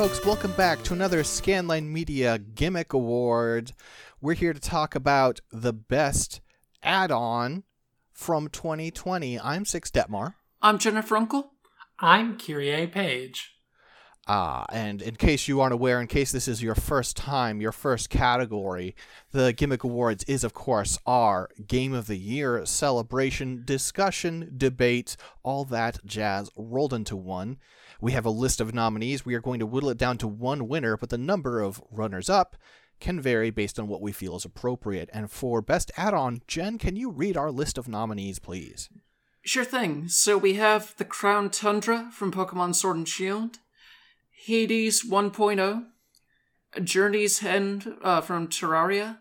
Greetings, folks. Welcome back to another Scanline Media Gimmick Award. We're here to talk about the best add on from 2020. I'm Six Detmar. I'm Jennifer Uncle. I'm Kyrie Page. Ah, and in case you aren't aware, in case this is your first time, your first category, the Gimmick Awards is, of course, our Game of the Year celebration, discussion, debate, all that jazz rolled into one. We have a list of nominees. We are going to whittle it down to one winner, but the number of runners up can vary based on what we feel is appropriate. And for Best Add on, Jen, can you read our list of nominees, please? Sure thing. So we have the Crown Tundra from Pokemon Sword and Shield, Hades 1.0, Journey's End uh, from Terraria,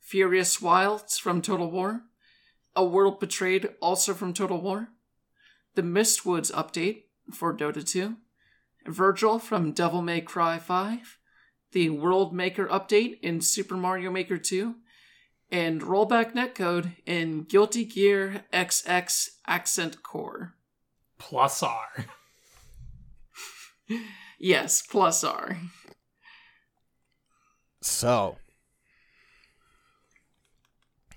Furious Wilds from Total War, A World Betrayed also from Total War, the Mistwoods update for Dota 2, Virgil from Devil May Cry 5, the World Maker update in Super Mario Maker 2, and rollback netcode in Guilty Gear XX Accent Core. Plus R. Yes, plus R. So,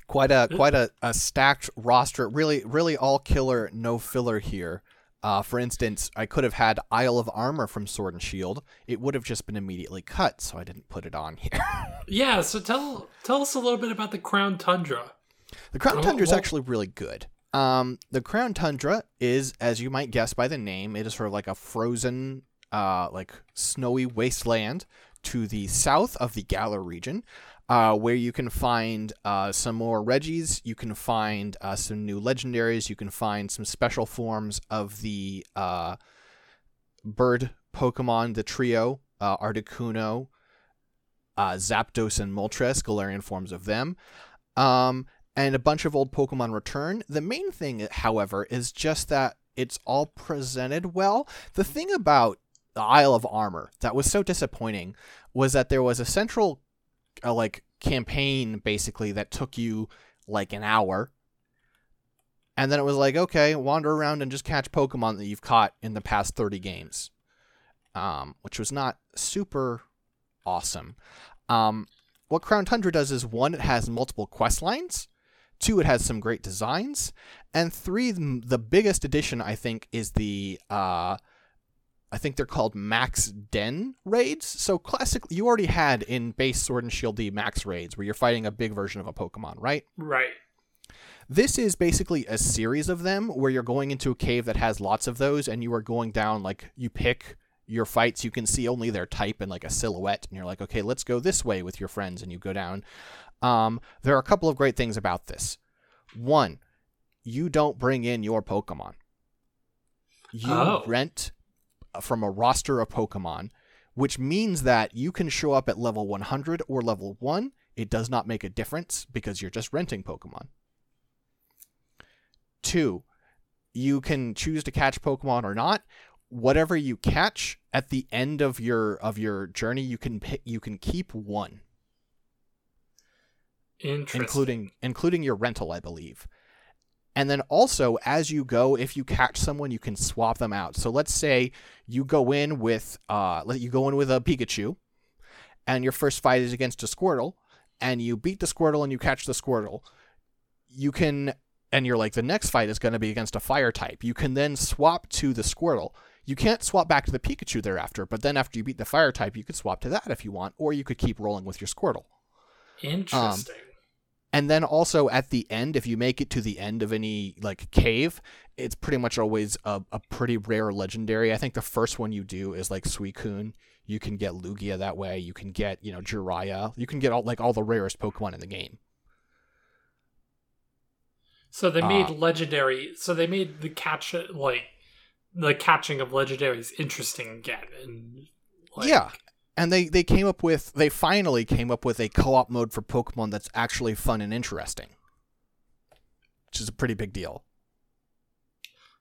quite a quite a, a stacked roster. Really, really all killer, no filler here. Uh, for instance, I could have had Isle of Armor from Sword and Shield. It would have just been immediately cut, so I didn't put it on here. yeah, so tell tell us a little bit about the Crown Tundra. The Crown Tundra is actually really good. Um, the Crown Tundra is, as you might guess by the name, it is sort of like a frozen, uh, like snowy wasteland to the south of the Galar region, uh, where you can find uh, some more Regis, you can find uh, some new legendaries, you can find some special forms of the uh, bird Pokemon, the trio, uh, Articuno, uh, Zapdos, and Moltres, Galarian forms of them. Um, and a bunch of old Pokemon return. The main thing, however, is just that it's all presented well. The thing about the Isle of Armor that was so disappointing was that there was a central uh, like campaign basically that took you like an hour. And then it was like, okay, wander around and just catch Pokemon that you've caught in the past 30 games. Um, which was not super awesome. Um, what Crown Tundra does is one, it has multiple quest lines. Two, it has some great designs. And three, the biggest addition, I think, is the uh, I think they're called Max Den raids. So classic, you already had in base Sword and Shield the Max raids where you're fighting a big version of a Pokemon, right? Right. This is basically a series of them where you're going into a cave that has lots of those, and you are going down like you pick your fights. You can see only their type and like a silhouette, and you're like, okay, let's go this way with your friends, and you go down. Um, there are a couple of great things about this. One, you don't bring in your Pokemon. You Oh. rent from a roster of Pokemon, which means that you can show up at level 100 or level 1. It does not make a difference because you're just renting Pokemon. Two, you can choose to catch Pokemon or not. Whatever you catch at the end of your of your journey, you can pick, you can keep one, Interesting. including including your rental, I believe. And then also, as you go, if you catch someone, you can swap them out. So let's say you go in with uh, let you go in with a Pikachu, and your first fight is against a Squirtle, and you beat the Squirtle and you catch the Squirtle. You can, and you're like the next fight is going to be against a Fire type. You can then swap to the Squirtle. You can't swap back to the Pikachu thereafter, but then after you beat the Fire type, you could swap to that if you want, or you could keep rolling with your Squirtle. Interesting. And then also at the end, if you make it to the end of any like cave, it's pretty much always a, a pretty rare legendary. I think the first one you do is like Suicune. You can get Lugia that way. You can get, you know, Jiraiya. You can get all like all the rarest Pokemon in the game. so they made uh, legendary. So they made the catch like the catching of legendaries interesting again. And like, yeah. And they, they came up with they finally came up with a co-op mode for Pokemon that's actually fun and interesting. Which is a pretty big deal.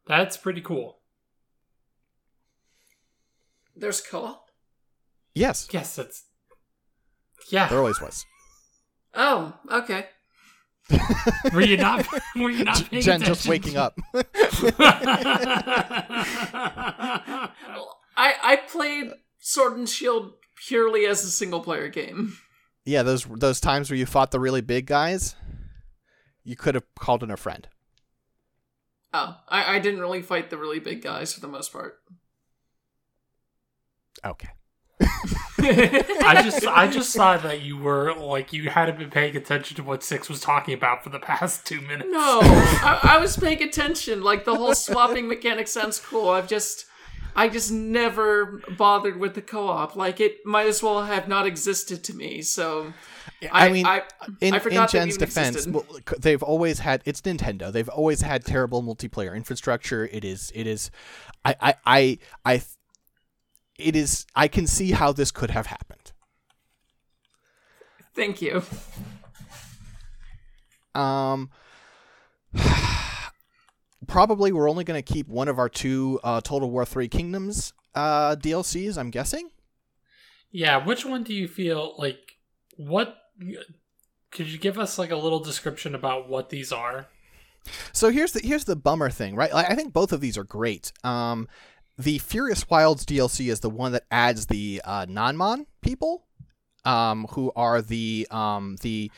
that's pretty cool. There's co-op. Yes. Yes, it's yeah. There always was. Oh, okay. were you not? Were you not? paying Jen just waking up. I I played Sword and Shield purely as a single player game. Yeah, those those times where you fought the really big guys, you could have called in a friend. Oh, I, I didn't really fight the really big guys for the most part. Okay. I just I just saw that you were like you hadn't been paying attention to what Six was talking about for the past two minutes. No, I, I was paying attention. Like the whole swapping mechanic sounds cool. I've just, I just never bothered with the co-op. Like it might as well have not existed to me. So, I, I, mean, I, in, I in even defense, well, they've always had it's Nintendo. They've always had terrible multiplayer infrastructure. It is it is I I I, I it is I can see how this could have happened. Thank you. Um probably we're only going to keep one of our two uh, Total War 3 Kingdoms uh, DLCs, I'm guessing. Yeah, which one do you feel like what could you give us like a little description about what these are? So here's the here's the bummer thing, right? Like, I think both of these are great. Um, the Furious Wilds DLC is the one that adds the uh, Nanman people, um, who are the um, the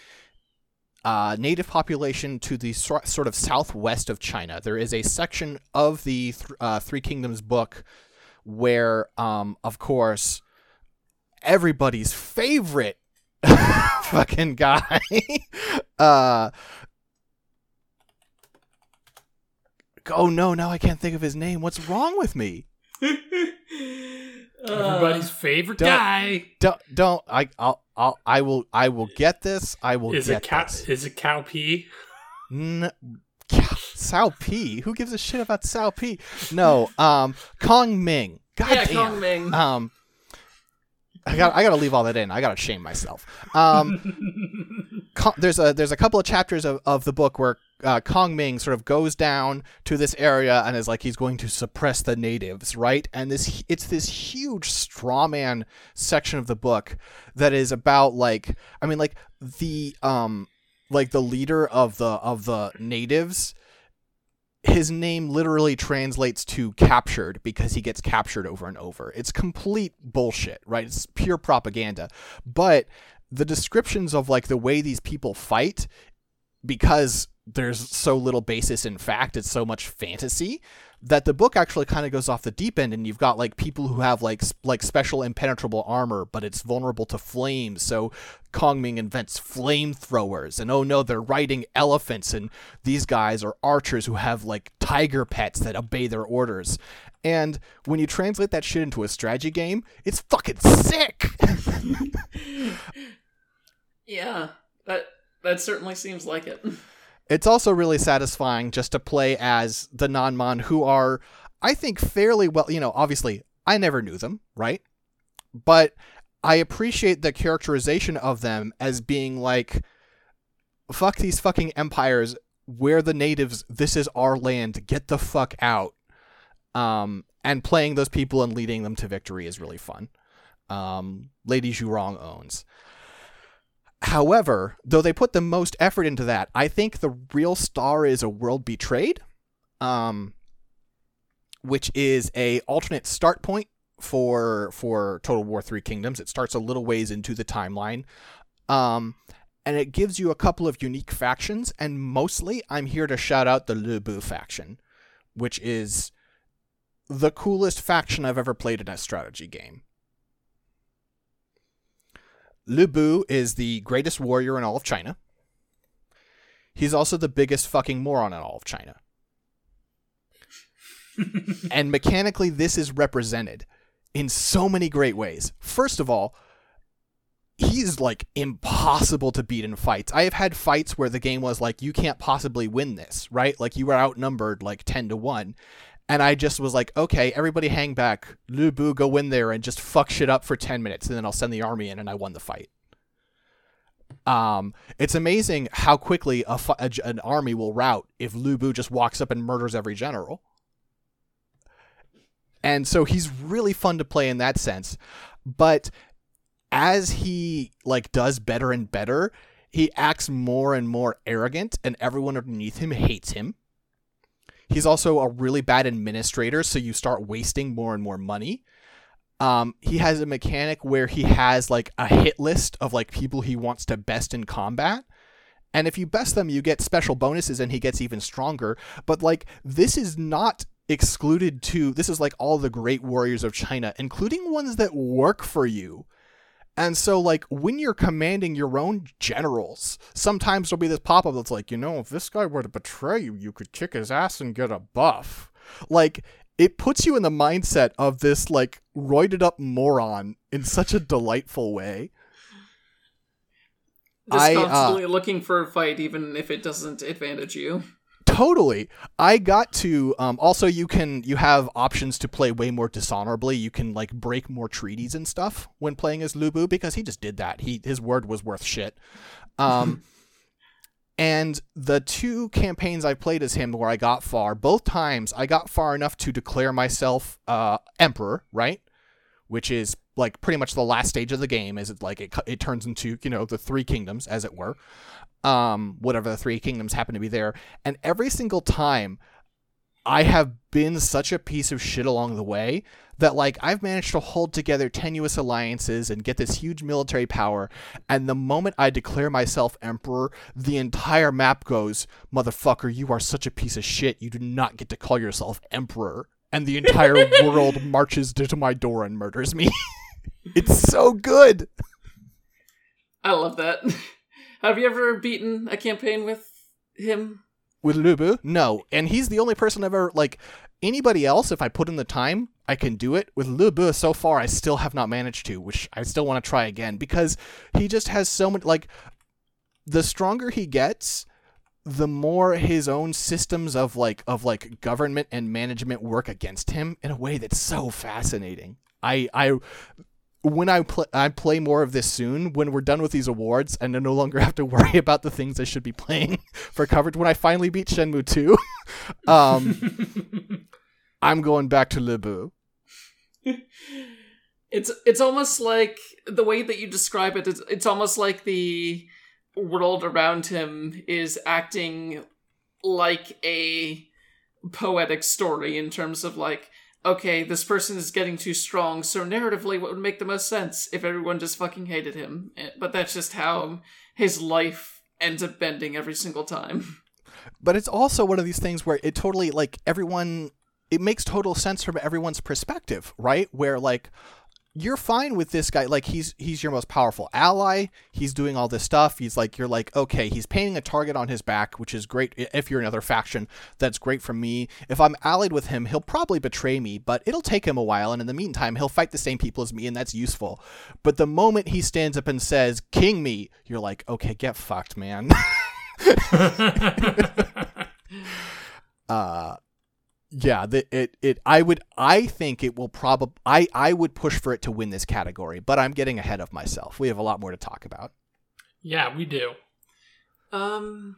uh, native population to the sor- sort of southwest of China. There is a section of the th- uh, Three Kingdoms book where, um, of course, everybody's favorite fucking guy. uh, oh no, now I can't think of his name. What's wrong with me? Everybody's favorite don't- guy. Don't don't I I'll, I'll I will I will get this. I will Is get it cow this. is it Cao Pi? N- Cao Pi. Who gives a shit about Cao Pi? No. Um, Kong Ming. God yeah, damn. Kong Ming. Um, I got I got to leave all that in. I got to shame myself. Um, Ko- there's a there's a couple of chapters of, of the book where uh, Kong Ming sort of goes down to this area and is like he's going to suppress the natives, right? And this it's this huge straw man section of the book that is about like I mean like the um like the leader of the of the natives his name literally translates to captured because he gets captured over and over. It's complete bullshit, right? It's pure propaganda. But the descriptions of like the way these people fight because there's so little basis in fact, it's so much fantasy that the book actually kind of goes off the deep end and you've got like people who have like like special impenetrable armor but it's vulnerable to flames. So Kongming invents flamethrowers and oh no they're riding elephants and these guys are archers who have like tiger pets that obey their orders. And when you translate that shit into a strategy game it's fucking sick! Yeah, that that certainly seems like it. It's also really satisfying just to play as the Nanman who are, I think, fairly well. You know, obviously, I never knew them, right? But I appreciate the characterization of them as being like, fuck these fucking empires. We're the natives. This is our land. Get the fuck out. Um, and playing those people and leading them to victory is really fun. Um, Lady Zhurong owns. However, though they put the most effort into that, I think the real star is a world betrayed, um, which is a alternate start point for for Total War Three Kingdoms. It starts a little ways into the timeline, um, and it gives you a couple of unique factions. And mostly, I'm here to shout out the Lu Bu faction, which is the coolest faction I've ever played in a strategy game. Lu Bu is the greatest warrior in all of China. He's also the biggest fucking moron in all of China. and mechanically, this is represented in so many great ways. First of all, he's like impossible to beat in fights. I have had fights where the game was like, you can't possibly win this, right? Like you were outnumbered like 10 to 1. And I just was like, okay, everybody hang back. Lu Bu, go in there and just fuck shit up for 10 minutes, and then I'll send the army in, and I won the fight. Um, it's amazing how quickly a, a an army will rout if Lu Bu just walks up and murders every general. And so he's really fun to play in that sense. But as he like does better and better, he acts more and more arrogant, and everyone underneath him hates him. He's also a really bad administrator, so you start wasting more and more money. Um, he has a mechanic where he has like a hit list of like people he wants to best in combat. And if you best them, you get special bonuses and he gets even stronger. But like this is not excluded to this is like all the great warriors of China, including ones that work for you. And so, like, when you're commanding your own generals, sometimes there'll be this pop up that's like, you know, if this guy were to betray you, you could kick his ass and get a buff. Like, it puts you in the mindset of this, like, roided up moron in such a delightful way. Just I, uh, constantly looking for a fight, even if it doesn't advantage you. Totally. I got to um also you can you have options to play way more dishonorably. You can like break more treaties and stuff when playing as Lu Bu because he just did that. He his word was worth shit. Um and the two campaigns I played as him where I got far, both times I got far enough to declare myself uh emperor, right? Which is like pretty much the last stage of the game is it like it, it turns into, you know, the three kingdoms as it were um, whatever the three kingdoms happen to be there. And every single time, I have been such a piece of shit along the way that like I've managed to hold together tenuous alliances and get this huge military power. And the moment I declare myself emperor, the entire map goes, "Motherfucker, you are such a piece of shit. You do not get to call yourself emperor." And the entire world marches to my door and murders me. it's so good. I love that. Have you ever beaten a campaign with him? With Lu Bu? No. And he's the only person I've ever, like, anybody else, if I put in the time, I can do it. With Lu Bu, so far, I still have not managed to, which I still want to try again because he just has so much, like, the stronger he gets, the more his own systems of like of like government and management work against him in a way that's so fascinating. I I when I play I play more of this soon when we're done with these awards and I no longer have to worry about the things I should be playing for coverage when I finally beat Shenmue 2 um I'm going back to Lu Bu. It's it's almost like the way that you describe it. It's, it's almost like the world around him is acting like a poetic story in terms of like, okay, this person is getting too strong. So narratively, what would make the most sense if everyone just fucking hated him? Eh, But that's just how his life ends up bending every single time. but it's also one of these things where it totally like everyone it makes total sense from everyone's perspective right where like you're fine with this guy. Like he's he's your most powerful ally. He's doing all this stuff. He's like you're like okay he's painting a target on his back which is great. If you're another faction that's great for me. If i'm allied with him he'll probably betray me but it'll take him a while. And in the meantime he'll fight the same people as me and that's useful. But the moment he stands up and says king me you're like okay get fucked man. Uh yeah the, it it i would i think it will probably i i would push for it to win this category but i'm getting ahead of myself. We have a lot more to talk about. Yeah, we do. Um,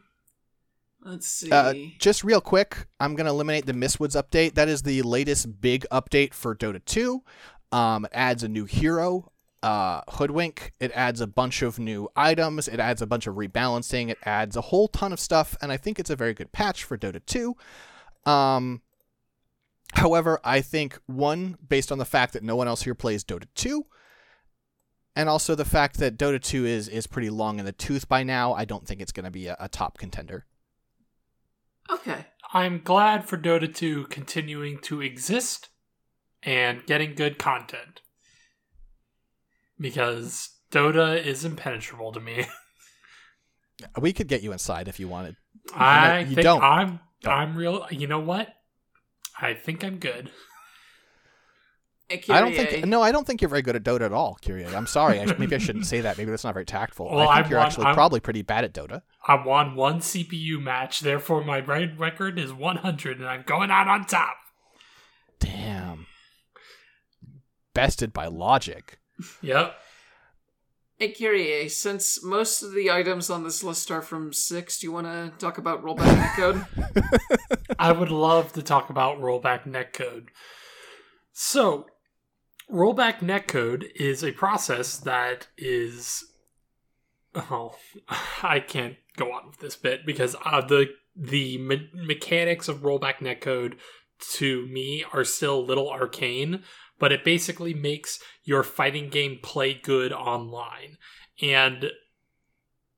let's see. uh, just real quick i'm going to eliminate the mistwoods update. That is the latest big update for dota 2 um it adds a new hero uh, hoodwink. It adds a bunch of new items. It adds a bunch of rebalancing. It adds a whole ton of stuff and i think it's a very good patch for dota 2 um However, I think one, based on the fact that no one else here plays Dota 2, and also the fact that Dota 2 is is pretty long in the tooth by now, I don't think it's going to be a, a top contender. okay. I'm glad for Dota 2 continuing to exist and getting good content. Because Dota is impenetrable to me. We could get you inside if you wanted. I you think don't. I'm Don't. I'm real you know what? I think I'm good. I don't think no, I don't think you're very good at Dota at all, Kyrie. I'm sorry. I, maybe I shouldn't say that. Maybe that's not very tactful. Well, I think I'm you're one- actually I'm- probably pretty bad at Dota. I won one CPU match, therefore my raid record is 100 and I'm going out on top. Damn. Bested by logic. Yep. Hey, Kyrie, since most of the items on this list are from six, do you want to talk about rollback netcode? I would love to talk about rollback netcode. So, rollback netcode is a process that is. Oh, I can't go on with this bit because uh, the the me- mechanics of rollback netcode to me are still a little arcane. But it basically makes your fighting game play good online. And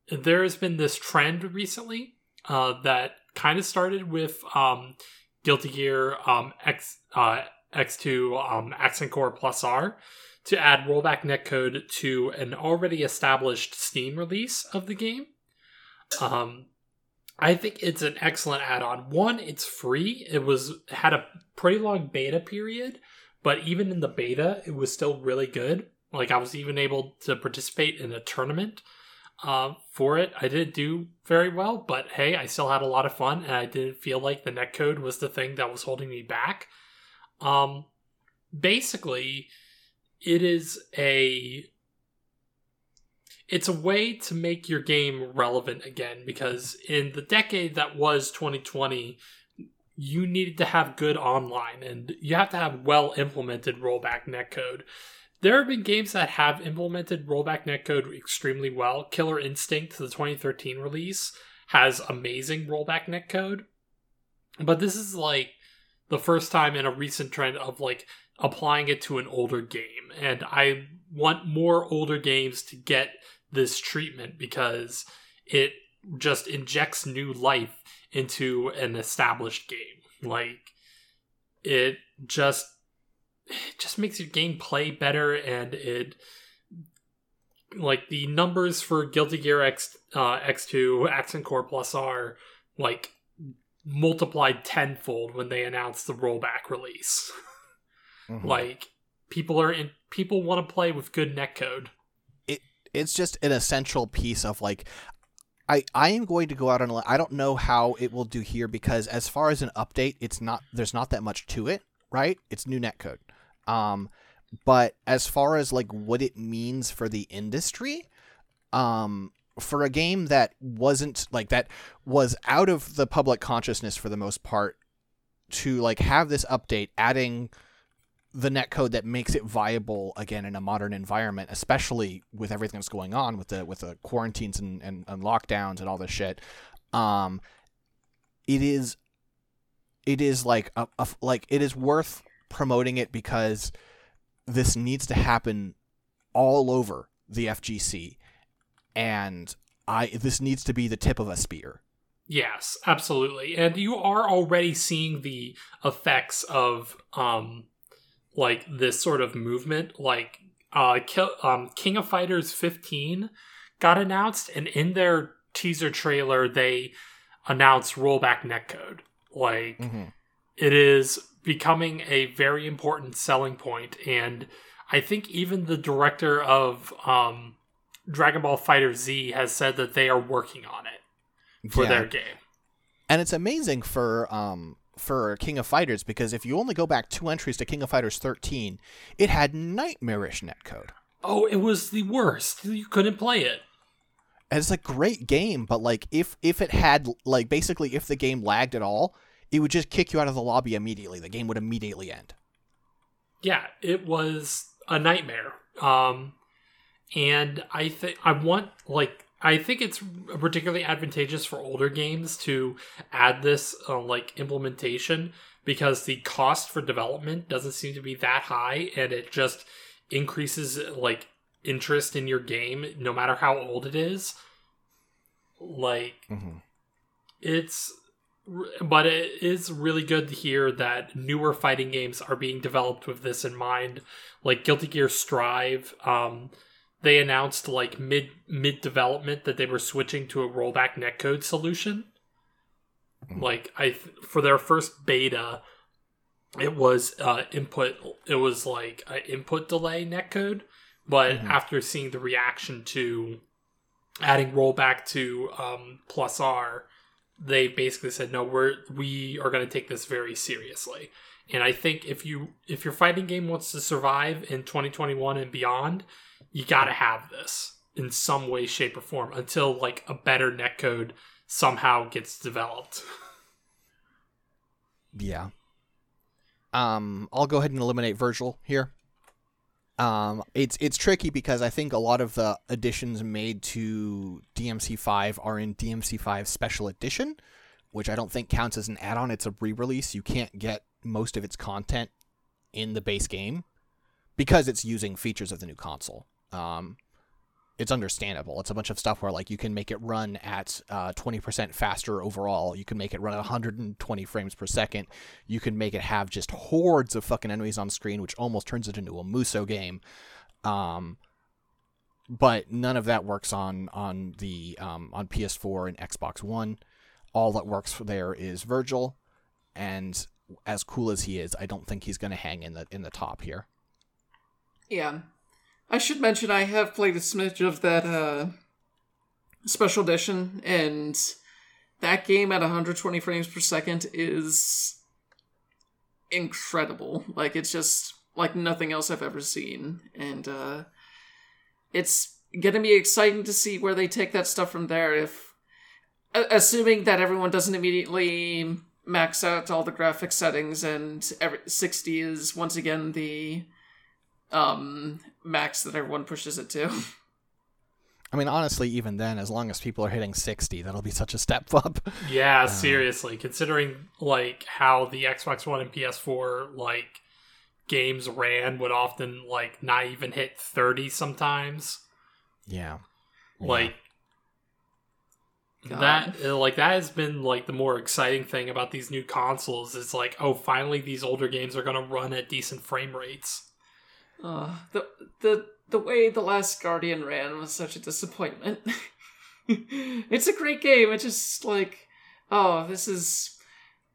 there has been this trend recently uh, that kind of started with um, Guilty Gear um, X uh, X2 um, Accent Core Plus R to add rollback netcode to an already established Steam release of the game. Um, I think it's an excellent add-on. One, it's free. It was had a pretty long beta period, but even in the beta, it was still really good. Like I was even able to participate in a tournament uh, for it. I didn't do very well, but hey, I still had a lot of fun, and I didn't feel like the netcode was the thing that was holding me back. Um, basically, it is a it's a way to make your game relevant again because in the decade that was 2020 you needed to have good online and you have to have well implemented rollback netcode. There have been games that have implemented rollback netcode extremely well. Killer instinct the 2013 release has amazing rollback netcode. But this is like the first time in a recent trend of like applying it to an older game and i want more older games to get this treatment because it just injects new life into an established game. Like it just it just makes your game play better and it like the numbers for Guilty Gear X uh, X2 Accent Core Plus are like multiplied tenfold when they announced the rollback release. Mm-hmm. like people are in people want to play with good netcode It it's just an essential piece of like I, I am going to go out on I don't know how it will do here because as far as an update, it's not there's not that much to it, right? It's new netcode. Um, but as far as like what it means for the industry, um, for a game that wasn't like that was out of the public consciousness for the most part, to like have this update adding the netcode that makes it viable again in a modern environment, especially with everything that's going on with the with the quarantines and, and, and lockdowns and all this shit. Um, it is it is like a, a, like it is worth promoting it because this needs to happen all over the FGC, and I this needs to be the tip of a spear. Yes, absolutely, and you are already seeing the effects of um like this sort of movement like uh um, King of Fighters 15 got announced and in their teaser trailer they announced rollback netcode like mm-hmm. it is becoming a very important selling point and I think even the director of um, Dragon Ball Fighter Z has said that they are working on it for yeah. their game. And it's amazing for um, for King of Fighters because if you only go back two entries to King of Fighters 13, it had nightmarish netcode. Oh, it was the worst. You couldn't play it. And it's a great game, but like if if it had like basically if the game lagged at all, it would just kick you out of the lobby immediately. The game would immediately end. Yeah, it was a nightmare. Um and I think I want like I think it's particularly advantageous for older games to add this uh, like implementation because the cost for development doesn't seem to be that high and it just increases like interest in your game no matter how old it is. Like mm-hmm. it's but it is really good to hear that newer fighting games are being developed with this in mind like Guilty Gear Strive um they announced like mid mid development that they were switching to a rollback netcode solution. Mm-hmm. Like I for their first beta, it was uh, input. It was like an input delay netcode, but mm-hmm. after seeing the reaction to adding rollback to um, plus R, they basically said no, we're we are going to take this very seriously. And I think if you if your fighting game wants to survive in 2021 and beyond, you got to have this in some way, shape, or form until like a better netcode somehow gets developed. yeah. Um, I'll go ahead and eliminate Virgil here. Um, it's it's tricky because I think a lot of the additions made to DMC5 are in DMC5 Special Edition, which I don't think counts as an add-on. It's a re-release. You can't get most of its content in the base game. because it's using features of the new console. Um, it's understandable. It's a bunch of stuff where like you can make it run at uh, 20% faster overall. You can make it run at 120 frames per second. You can make it have just hordes of fucking enemies on screen, which almost turns it into a Musou game. Um, but none of that works on on the um, on PS4 and Xbox One. All that works there is Virgil, and as cool as he is, I don't think he's going to hang in the in the top here. Yeah. I should mention I have played a smidge of that uh, special edition, and that game at 120 frames per second is incredible. Like it's just like nothing else I've ever seen, and uh, it's gonna be exciting to see where they take that stuff from there. If assuming that everyone doesn't immediately max out all the graphic settings and every 60 is once again the um max that everyone pushes it to. I mean, honestly, even then, as long as people are hitting 60, that'll be such a step up. Yeah, seriously. Considering like how the Xbox One and PS4 like games ran would often like not even hit 30 sometimes. Yeah. Like God. that uh, like that has been like the more exciting thing about these new consoles is like oh finally these older games are going to run at decent frame rates. Uh, the the the way the last Guardian ran was such a disappointment. it's a great game. It's just like, oh, this is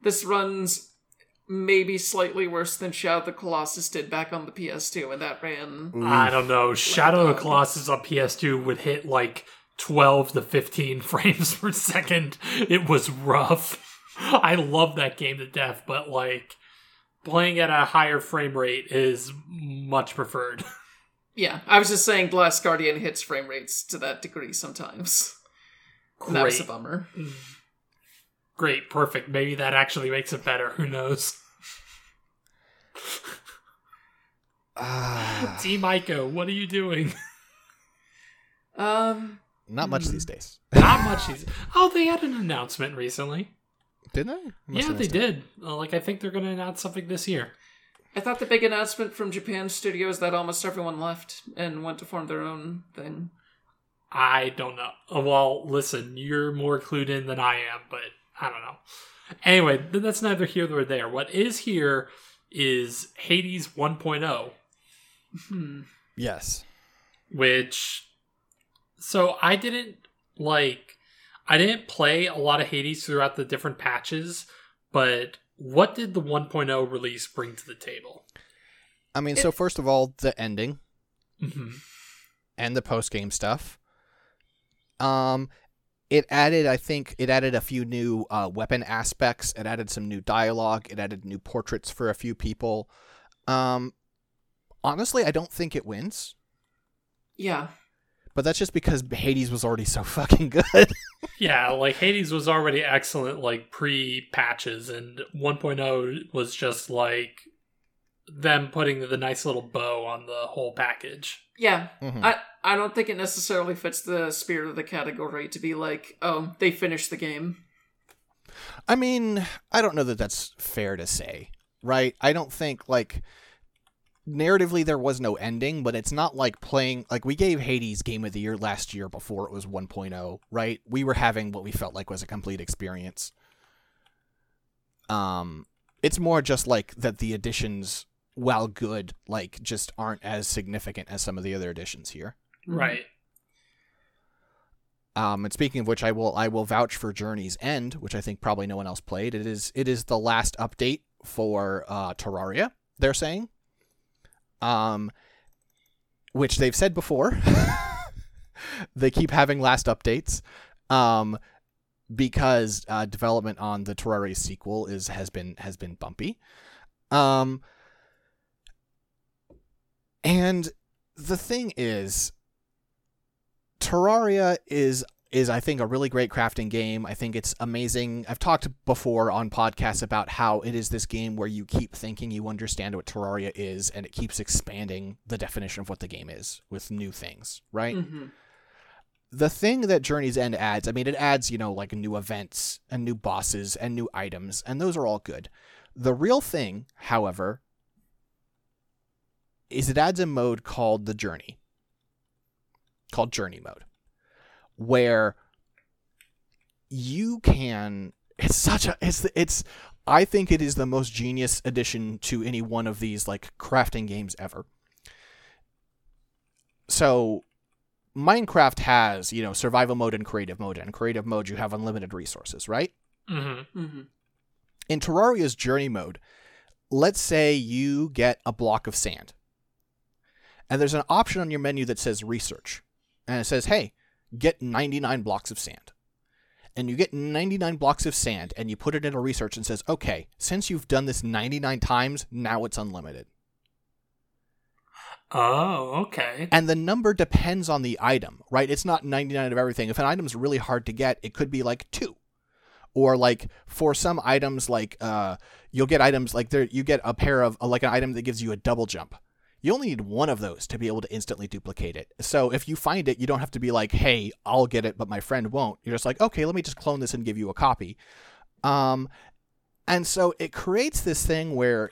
this runs maybe slightly worse than Shadow of the Colossus did back on the PS2, and that ran. I don't know. Shadow of the Colossus on PS2 would hit like 12 to 15 frames per second. It was rough. I love that game to death, but like playing at a higher frame rate is much preferred. Yeah, I was just saying, the last Guardian hits frame rates to that degree sometimes. And that was a Great. bummer. Great, perfect. Maybe that actually makes it better. Who knows? Ah, Team Ico, what are you doing? Um, not much these days. Not much. These- oh, they had an announcement recently. Did they? Must yeah, they it. did. Uh, like, I think they're going to announce something this year. I thought the big announcement from Japan Studio is that almost everyone left and went to form their own thing. I don't know. Uh, Well, listen, you're more clued in than I am, but I don't know. Anyway, that's neither here nor there. What is here is Hades 1.0, Hmm. Yes. which. So I didn't like. I didn't play a lot of Hades throughout the different patches, but what did the 1.0 release bring to the table? I mean, so first of all, the ending hmm and the post game stuff. Um, it added, I think, it added a few new uh, weapon aspects. It added some new dialogue. It added new portraits for a few people. Um, honestly, I don't think it wins, Yeah. But that's just because Hades was already so fucking good. Yeah, like Hades was already excellent, like pre patches, and 1.0 was just like them putting the nice little bow on the whole package. Yeah. Mhm. I, I don't think it necessarily fits the spirit of the category to be like, oh, they finished the game. I mean, I don't know that that's fair to say, right? I don't think like narratively there was no ending, but it's not like playing like we gave Hades game of the year last year before it was 1.0, right? We were having what we felt like was a complete experience. Um it's more just like that the additions while good like just aren't as significant as some of the other additions here. Right. Um, and speaking of which, I will I will vouch for Journey's End, which I think probably no one else played. It is it is the last update for uh, Terraria. They're saying, um, which they've said before. they keep having last updates, um, because uh, development on the Terraria sequel is has been has been bumpy. Um, and the thing is, Terraria is is I think a really great crafting game. I think it's amazing. I've talked before on podcasts about how it is this game where you keep thinking you understand what Terraria is and it keeps expanding the definition of what the game is with new things, right? hmm The thing that Journey's End adds, I mean it adds, you know, like new events and new bosses and new items and those are all good. The real thing, however, is it adds a mode called the Journey, called Journey mode, where you can. It's such a. It's it's. I think it is the most genius addition to any one of these like crafting games ever. So Minecraft has, you know, survival mode and creative mode. And creative mode, you have unlimited resources, right? Mm-hmm. Mm-hmm. In Terraria's journey mode, let's say you get a block of sand. And there's an option on your menu that says research. And it says, hey, get 99 blocks of sand. And you get 99 blocks of sand and you put it in a research and says, okay, since you've done this 99 times, now it's unlimited. Oh, okay. And the number depends on the item, right? It's not 99 of everything. If an item's really hard to get, it could be like two. Or like for some items, like uh, you'll get items like there, you get a pair of like an item that gives you a double jump. You only need one of those to be able to instantly duplicate it. So if you find it, you don't have to be like, "Hey, I'll get it, but my friend won't." You're just like, "Okay, let me just clone this and give you a copy." Um, and so it creates this thing where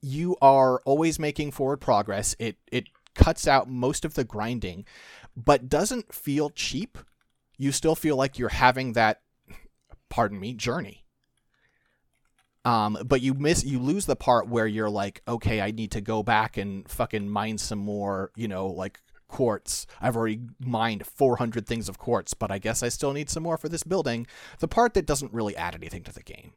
you are always making forward progress. It it cuts out most of the grinding, but doesn't feel cheap. You still feel like you're having that pardon me, journey. Um, but you miss you lose the part where you're like, okay, I need to go back and fucking mine some more, you know, like quartz. I've already mined 400 things of quartz, but I guess I still need some more for this building. The part that doesn't really add anything to the game.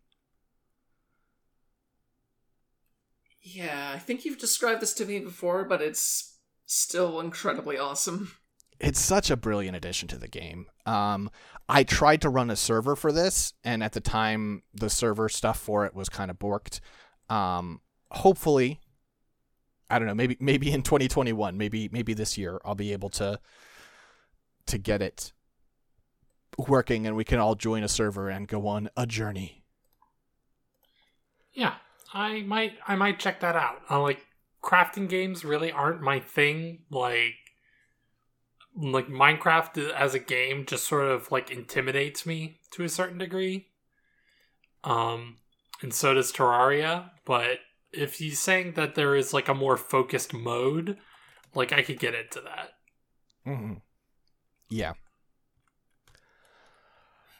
Yeah, I think you've described this to me before, but it's still incredibly awesome. It's such a brilliant addition to the game. Um, I tried to run a server for this, and at the time, the server stuff for it was kind of borked. Um, hopefully, I don't know, maybe maybe in 2021, maybe maybe this year, I'll be able to to get it working, and we can all join a server and go on a journey. Yeah, I might I might check that out. Uh, like crafting games really aren't my thing. Like like Minecraft as a game just sort of like intimidates me to a certain degree. Um and so does Terraria, but if he's saying that there is like a more focused mode, like I could get into that. Mm-hmm. Yeah.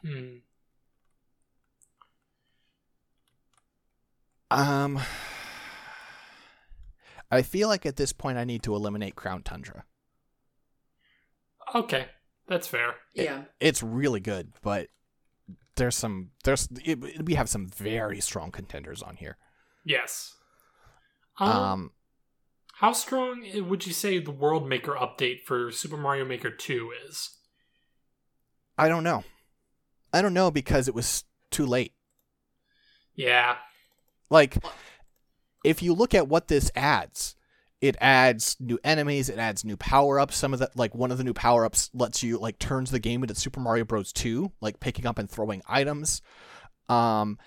Hmm. Um, I feel like at this point I need to eliminate Crown Tundra. Okay, that's fair. Yeah. It's really good, but there's some there's it, we have some very strong contenders on here. Yes. Um, Um, how strong would you say the World Maker update for Super Mario Maker 2 is? I don't know. I don't know because it was too late. Yeah. Like, if you look at what this adds, it adds new enemies, it adds new power ups. Some of the like one of the new power ups lets you like turns the game into Super Mario Bros. 2, like picking up and throwing items. Um,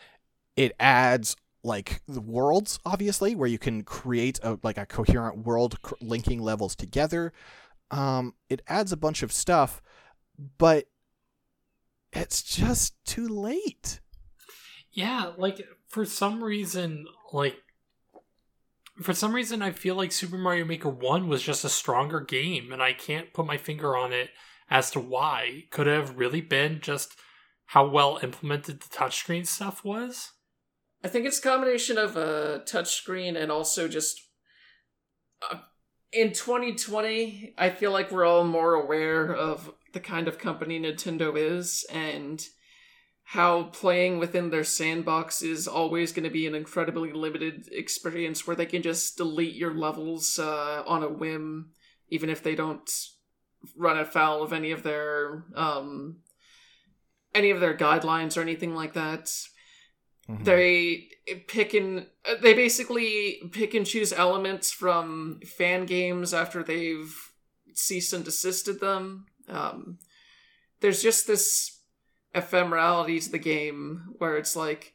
it adds like the worlds, obviously, where you can create a like a coherent world cr- linking levels together. Um, it adds a bunch of stuff, but it's just too late. Yeah, like for some reason, like for some reason I feel like Super Mario Maker 1 was just a stronger game and I can't put my finger on it as to why. Could have really been just how well implemented the touchscreen stuff was? I think it's a combination of a touchscreen and also just uh, in 2020. I feel like we're all more aware of the kind of company Nintendo is and how playing within their sandbox is always going to be an incredibly limited experience where they can just delete your levels uh, on a whim, even if they don't run afoul of any of their um, any of their guidelines or anything like that Mhm. they pick and uh, they basically pick and choose elements from fan games after they've ceased and desisted them um, there's just this ephemerality to the game where it's like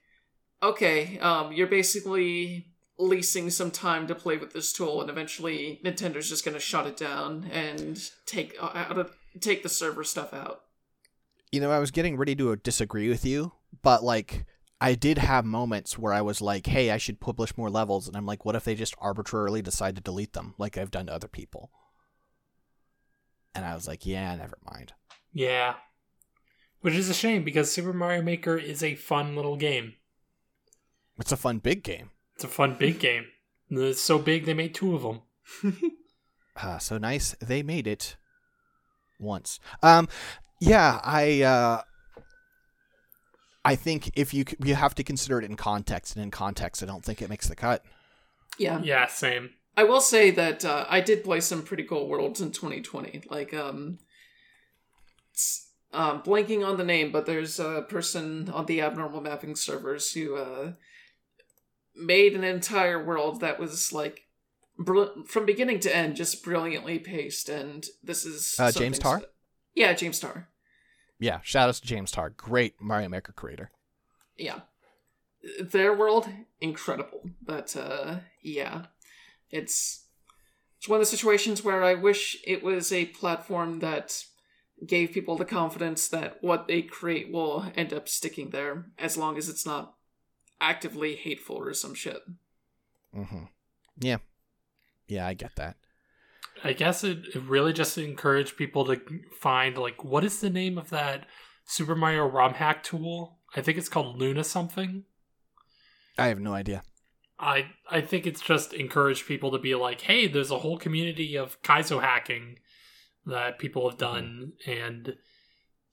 okay um, you're basically leasing some time to play with this tool and eventually nintendo's just going to shut it down and take uh, out of, take the server stuff out you know, I was getting ready to disagree with you, but like I did have moments where I was like, "Hey, I should publish more levels," and I'm like, "What if they just arbitrarily decide to delete them, like I've done to other people?" And I was like, "Yeah, never mind." Yeah. Which is a shame because Super Mario Maker is a fun little game. It's a fun big game. It's a fun big game. It's so big they made two of them. Uh, so nice they made it once. Um, yeah, I uh, I think if you you have to consider it in context, and in context, I don't think it makes the cut. Yeah. Yeah, same. I will say that uh, I did play some pretty cool worlds in 2020. Like, um, s- um, blanking on the name, but there's a person on the abnormal mapping servers who uh, made an entire world that was like br- from beginning to end just brilliantly paced. And this is Uh, James Tarr? that- Yeah, James Tar. Yeah, shout out to James Tarr, great Mario Maker creator. yeah their world incredible but uh yeah it's it's one of the situations where i wish it was a platform that gave people the confidence that what they create will end up sticking there as long as it's not actively hateful or some shit hmm Yeah, yeah, I get that. I guess it, it really just encouraged people to find like what is the name of that Super Mario ROM hack tool? I think it's called Luna something. I have no idea. I I think it's just encouraged people to be like, hey, there's a whole community of Kaizo hacking that people have done, and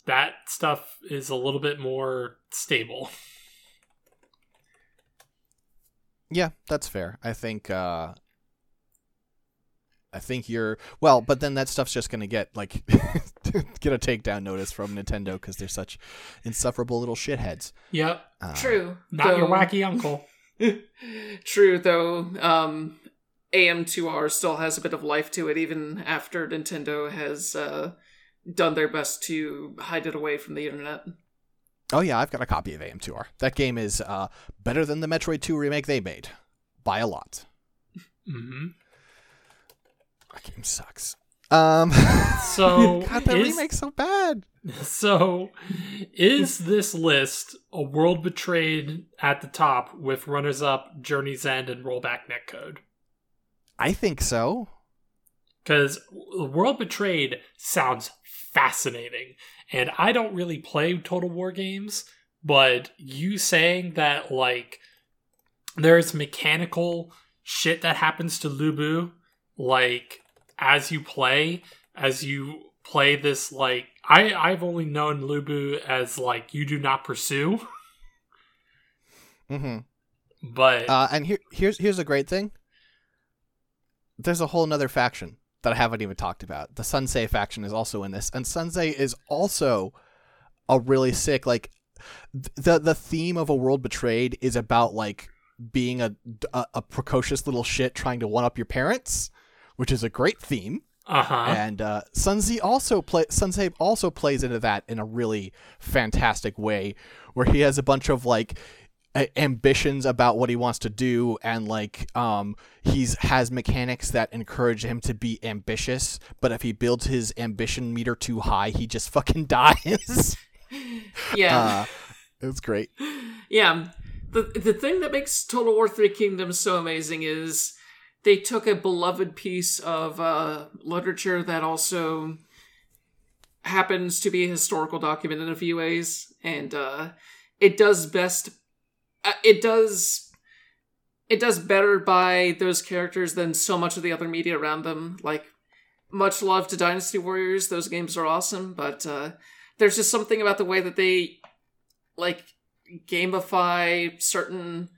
that stuff is a little bit more stable. Yeah, that's fair. I think uh I think you're well, but then that stuff's just gonna get like get a takedown notice from Nintendo because they're such insufferable little shitheads. Yep, Uh, true not your wacky uncle. true though um am2r still has a bit of life to it even after nintendo has uh done their best to hide it away from the internet Oh yeah, I've got a copy of AM2R. That game is uh better than the Metroid 2 remake they made by a lot. hmm That game sucks. Um, So, God, that is- remake's so bad. So, is this list a world betrayed at the top with runners up Journey's End and Rollback Netcode? I think so. Because World Betrayed sounds fascinating, and I don't really play Total War games, but you saying that, like, there's mechanical shit that happens to Lu Bu, like, as you play, as you play this, like, I, I've only known Lu Bu as, like, you do not pursue, Mm hmm. but. Uh, and here, here's here's a great thing. There's a whole nother faction that I haven't even talked about. The Sun Ce faction is also in this, and Sun Ce is also a really sick like th- the the theme of a world betrayed is about like being a a, a precocious little shit trying to one up your parents, which is a great theme. uh huh. And uh, Sun Ce also play Sun Ce also plays into that in a really fantastic way, where he has a bunch of like ambitions about what he wants to do, and like um he's has mechanics that encourage him to be ambitious. But if he builds his ambition meter too high, he just fucking dies. yeah uh, it's great. yeah the the thing that makes total war 3 kingdoms so amazing is they took a beloved piece of uh, literature that also happens to be a historical document in a few ways and uh, it does best it does it does better by those characters than so much of the other media around them like much love to dynasty warriors those games are awesome but uh, there's just something about the way that they like gamify certain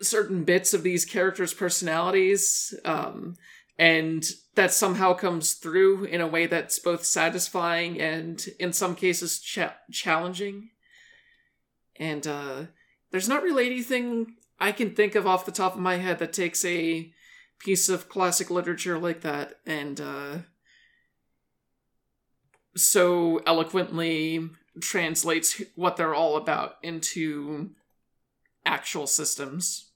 certain bits of these characters' personalities, um, and that somehow comes through in a way that's both satisfying and, in some cases, cha- challenging. And uh, there's not really anything I can think of off the top of my head that takes a piece of classic literature like that and uh, so eloquently translates what they're all about into actual systems.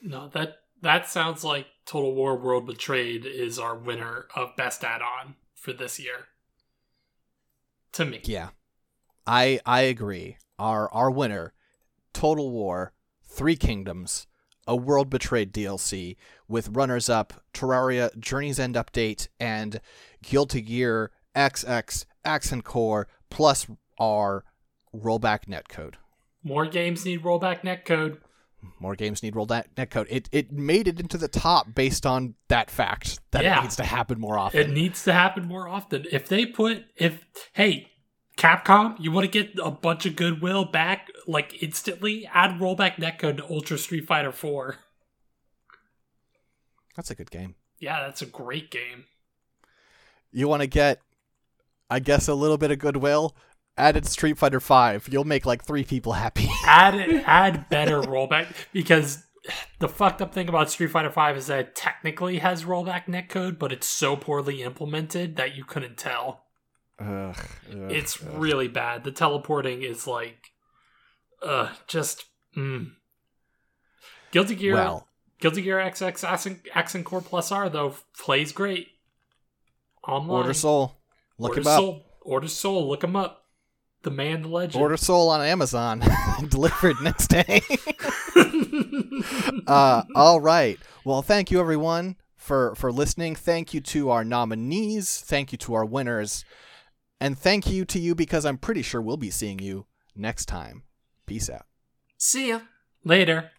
No, that that sounds like Total War World Betrayed is our winner of best add-on for this year. To me. Yeah, I I agree. Our our winner, Total War, Three Kingdoms, a World Betrayed DLC with runners up Terraria Journey's End update and Guilty Gear XX Accent Core Plus R rollback netcode. More games need rollback netcode. More games need rollback netcode. It it made it into the top based on that fact that Yeah. it needs to happen more often. It needs to happen more often. If they put if hey, Capcom, you want to get a bunch of goodwill back like instantly, add rollback netcode to Ultra Street Fighter 4. That's a good game. Yeah, that's a great game. You want to get, I guess, a little bit of goodwill. Added Street Fighter Five. You'll make like three people happy. Add add better rollback because the fucked up thing about Street Fighter 5 is that it technically has rollback netcode, but it's so poorly implemented that you couldn't tell. Ugh, ugh, It's ugh. really bad. The teleporting is like, uh, just mm. Guilty Gear. well. Guilty Gear XX Accent, Accent Core Plus R though plays great. Online. Order Sol. Look Order him up. Order Sol. Look him up. The man, the legend. Order Sol on Amazon. Delivered next day. uh, all right. Well, thank you everyone for for listening. Thank you to our nominees. Thank you to our winners. And thank you to you because I'm pretty sure we'll be seeing you next time. Peace out. See ya. Later.